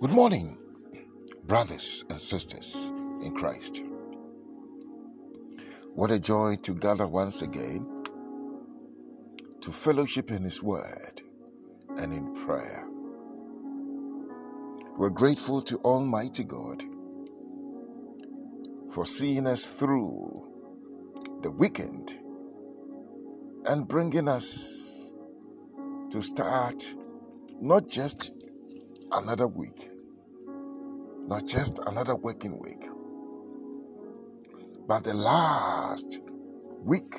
Good morning, brothers and sisters in Christ. What a joy to gather once again to fellowship in His Word and in prayer. We're grateful to Almighty God for seeing us through the weekend and bringing us to start not just another week, not just another working week, but the last week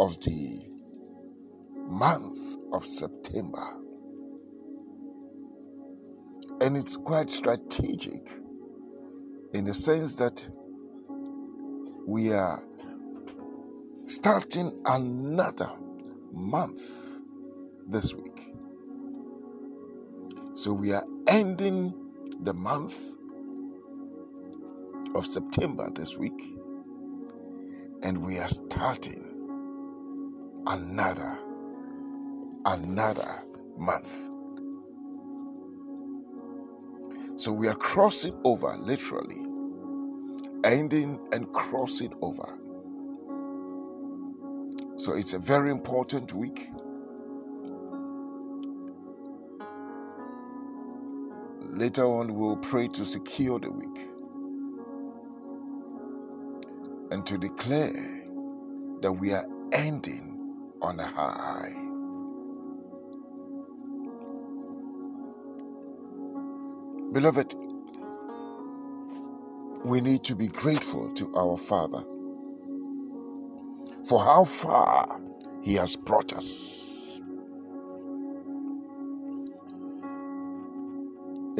of the month of September. And it's quite strategic in the sense that we are starting another month this week. So we are ending the month of September this week, and we are starting another another month. So we are crossing over literally, ending and crossing over. So it's a very important week. Later on, we'll pray to secure the week and to declare that we are ending on a high. Beloved, we need to be grateful to our Father for how far He has brought us.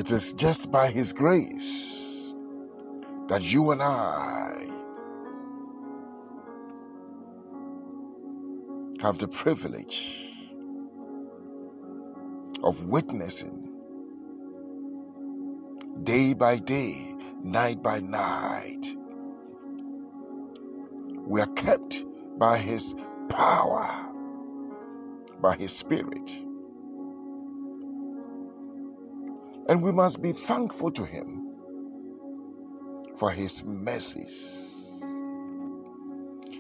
It is just by His grace that you and I have the privilege of witnessing day by day, night by night. We are kept by His power, by His Spirit. And we must be thankful to Him for His mercies.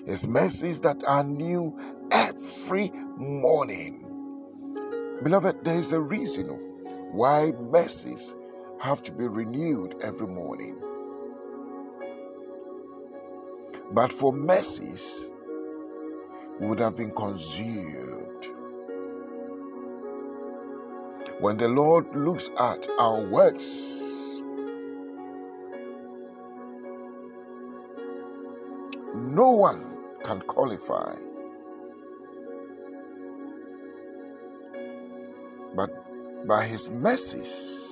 His mercies that are new every morning. Beloved, there is a reason why mercies have to be renewed every morning. But for mercies, would have been consumed when the Lord looks at our works, no one can qualify. But by His mercies,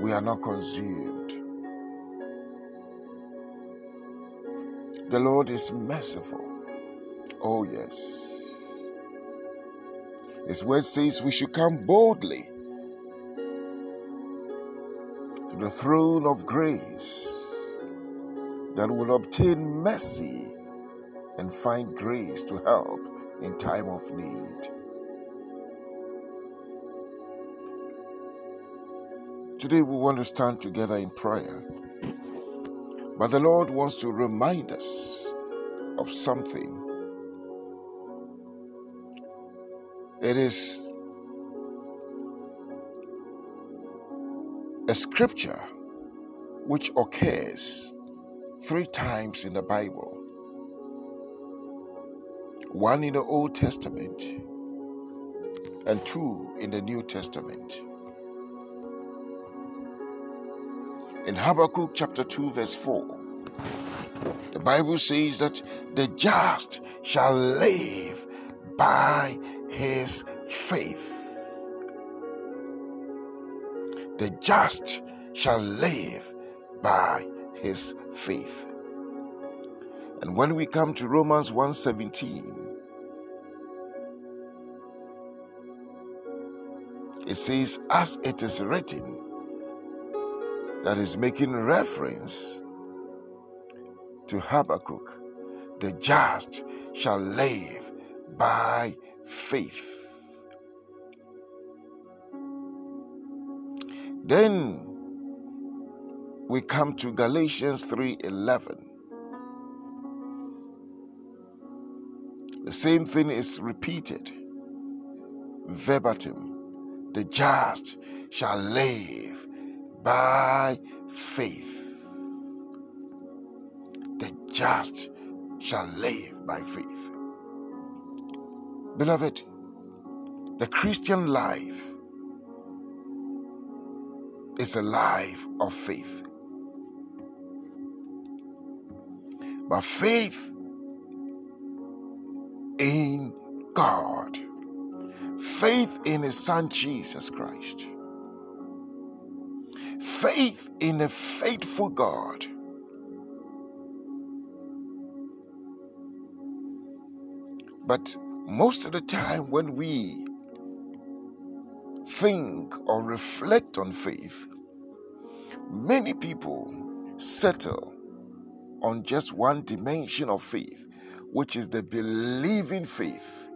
we are not consumed. The Lord is merciful. Oh, yes. His word says we should come boldly to the throne of grace that will obtain mercy and find grace to help in time of need. Today we want to stand together in prayer. But the Lord wants to remind us of something It is a scripture which occurs three times in the Bible one in the Old Testament and two in the New Testament. In Habakkuk chapter 2, verse 4, the Bible says that the just shall live by his faith. The just shall live by his faith. And when we come to Romans 1:17, it says, as it is written, that is making reference to Habakkuk, the just shall live by faith. Then we come to Galatians 3:11. The same thing is repeated verbatim. The just shall live by faith. The just shall live by faith. Beloved, the Christian life is a life of faith. But faith in God, faith in His Son Jesus Christ, faith in a faithful God. But most of the time, when we think or reflect on faith, many people settle on just one dimension of faith, which is the believing faith.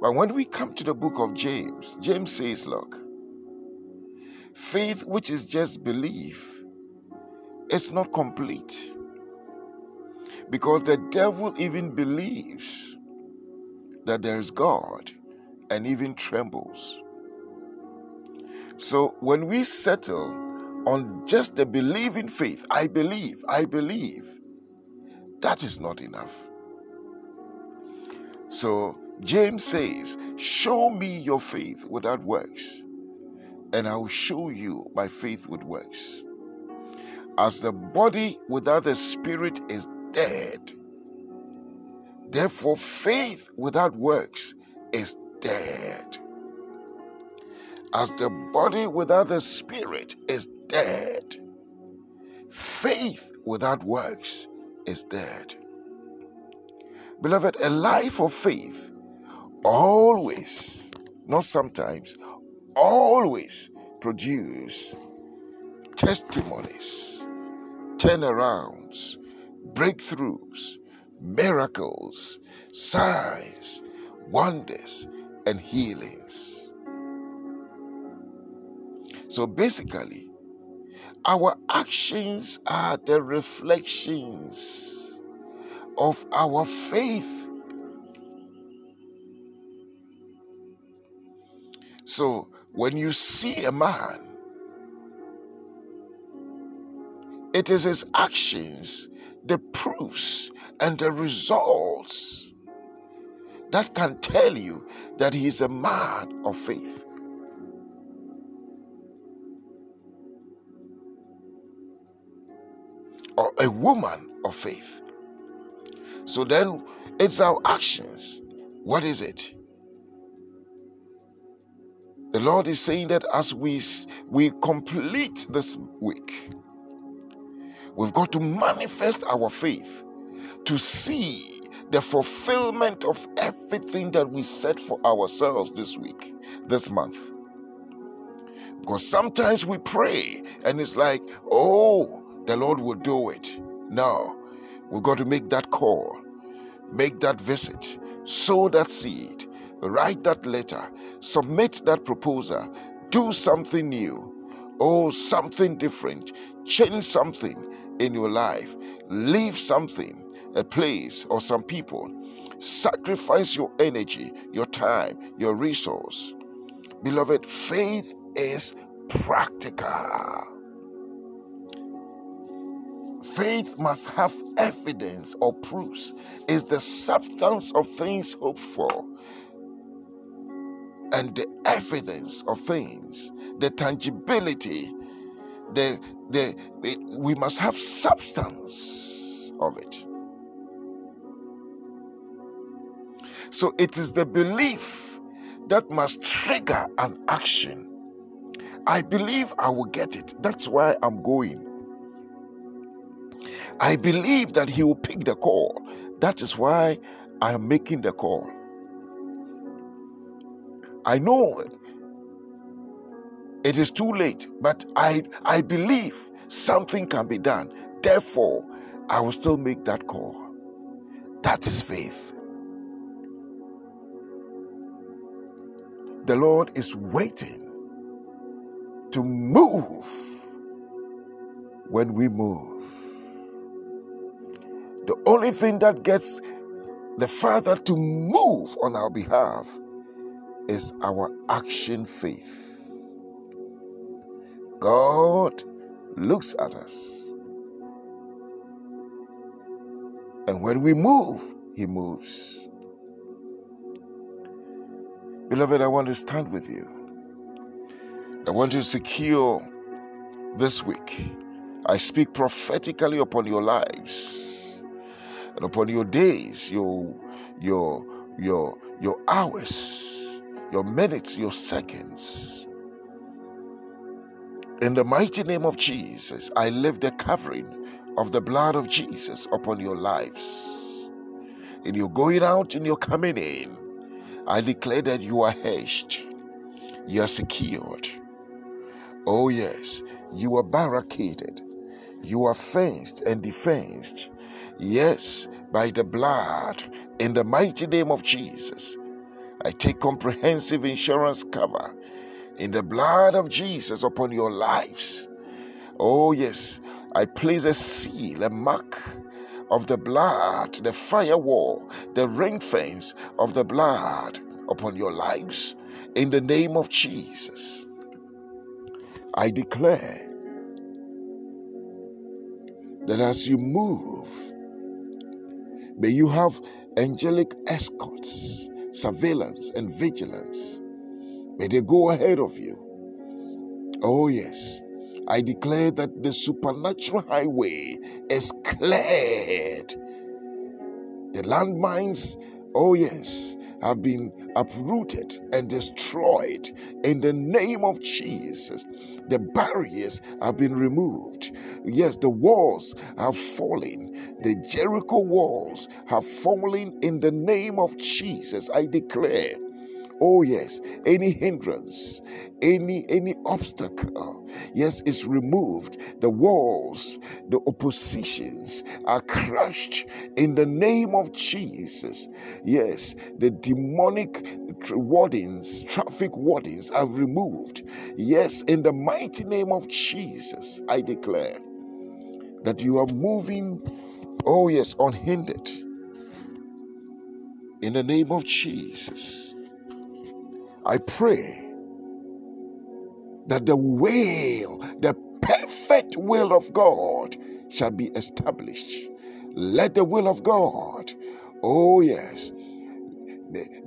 But when we come to the book of James, James says, Look, faith which is just belief is not complete. Because the devil even believes that there is God and even trembles. So when we settle on just the believing faith, I believe, I believe, that is not enough. So James says, Show me your faith without works, and I will show you my faith with works. As the body without the spirit is dead, therefore faith without works is dead. As the body without the spirit is dead, faith without works is dead. Beloved, a life of faith always, not sometimes, always produce testimonies, turnarounds, breakthroughs, miracles, signs, wonders, and healings. So basically, our actions are the reflections of our faith. So when you see a man, it is his actions, the proofs, and the results that can tell you that he is a man of faith. Or a woman of faith. So then it's our actions. What is it? The Lord is saying that as we, we complete this week, we've got to manifest our faith to see the fulfillment of everything that we set for ourselves this week, this month. Because sometimes we pray and it's like, oh, the Lord will do it. No, we've got to make that call, make that visit, sow that seed, write that letter, submit that proposal, do something new, oh, something different, change something in your life, leave something a place or some people. Sacrifice your energy, your time, your resource. Beloved, faith is practical. Faith must have evidence or proofs, is the substance of things hoped for and the evidence of things, the tangibility, the, the, it, we must have substance of it. So it is the belief that must trigger an action. I believe I will get it. That's why I'm going. I believe that he will pick the call. That is why I am making the call. I know it is too late, but I, I believe something can be done. Therefore, I will still make that call. That is faith. The Lord is waiting to move when we move. The only thing that gets the Father to move on our behalf is our action faith. God looks at us. And when we move, He moves. Beloved, I want to stand with you. I want to secure this week. I speak prophetically upon your lives and upon your days, your your your your hours, your minutes, your seconds. In the mighty name of Jesus, I lift the covering of the blood of Jesus upon your lives. In your going out and your coming in, I declare that you are hedged, you are secured. Oh, yes, you are barricaded, you are fenced and defenced. Yes, by the blood, in the mighty name of Jesus. I take comprehensive insurance cover in the blood of Jesus upon your lives. Oh, yes, I place a seal, a mark of the blood, the firewall, the ring fence of the blood upon your lives in the name of Jesus. I declare that as you move, may you have angelic escorts, surveillance, and vigilance May they go ahead of you. Oh, yes. I declare that the supernatural highway is cleared. The landmines, oh, yes, have been uprooted and destroyed in the name of Jesus. The barriers have been removed. Yes, the walls have fallen. The Jericho walls have fallen in the name of Jesus. I declare Oh, yes, any hindrance, any any obstacle, yes, is removed. The walls, the oppositions are crushed in the name of Jesus. Yes, the demonic wardens, traffic wardens are removed. Yes, in the mighty name of Jesus, I declare that you are moving, oh yes, unhindered. In the name of Jesus. I pray that the will, the perfect will of God shall be established. Let the will of God, oh yes,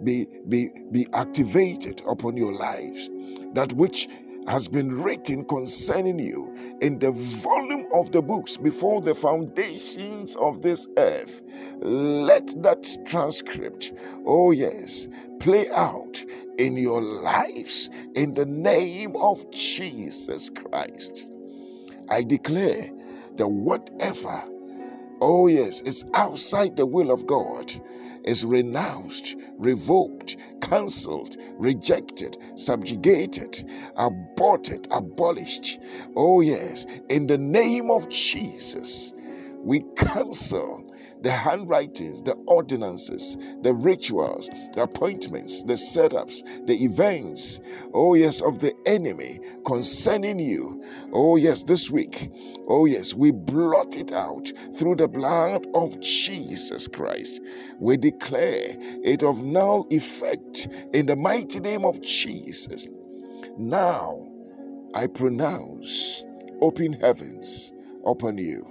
be, be, be activated upon your lives. That which has been written concerning you in the volume of the books before the foundations of this earth. Let that transcript, oh yes, play out in your lives in the name of Jesus Christ. I declare that whatever, oh yes, is outside the will of God is renounced, revoked, cancelled, rejected, subjugated, aborted, abolished. Oh, yes, in the name of Jesus, we cancel the handwritings, the ordinances, the rituals, the appointments, the setups, the events, oh yes, of the enemy concerning you. Oh yes, this week, oh yes, we blot it out through the blood of Jesus Christ. We declare it of null effect in the mighty name of Jesus. Now I pronounce open heavens upon you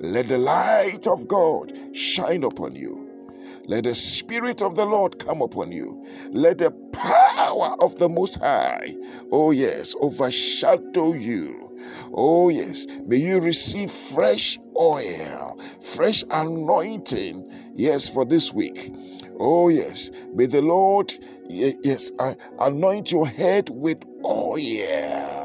let the light of God shine upon you. Let the Spirit of the Lord come upon you. Let the power of the Most High, oh yes, overshadow you. Oh yes, may you receive fresh oil, fresh anointing, yes, for this week. Oh yes, may the Lord, yes, anoint your head with oil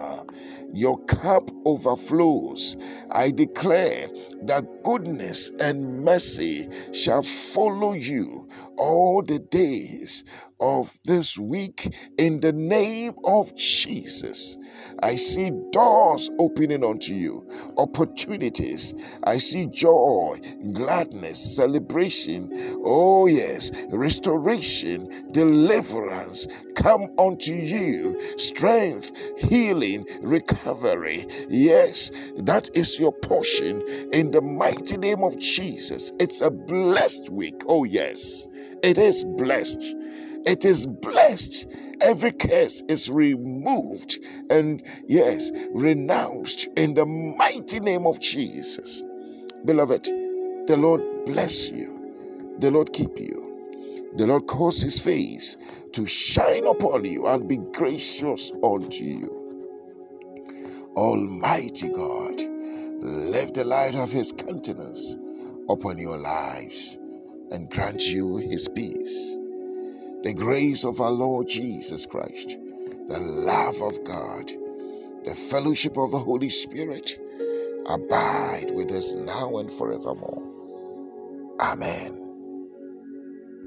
your cup overflows. I declare that goodness and mercy shall follow you all the days of this week in the name of Jesus. I see doors opening unto you, opportunities. I see joy, gladness, celebration. Oh, yes, restoration, deliverance come unto you, strength, healing, recovery. Yes, that is your portion in the mighty name of Jesus. It's a blessed week. Oh, yes, it is blessed. It is blessed. Every curse is removed and, yes, renounced in the mighty name of Jesus. Beloved, the Lord bless you. The Lord keep you. The Lord cause his face to shine upon you and be gracious unto you. Almighty God, lift the light of his countenance upon your lives and grant you his peace the grace of our Lord Jesus Christ, the love of God, the fellowship of the Holy Spirit abide with us now and forevermore. Amen.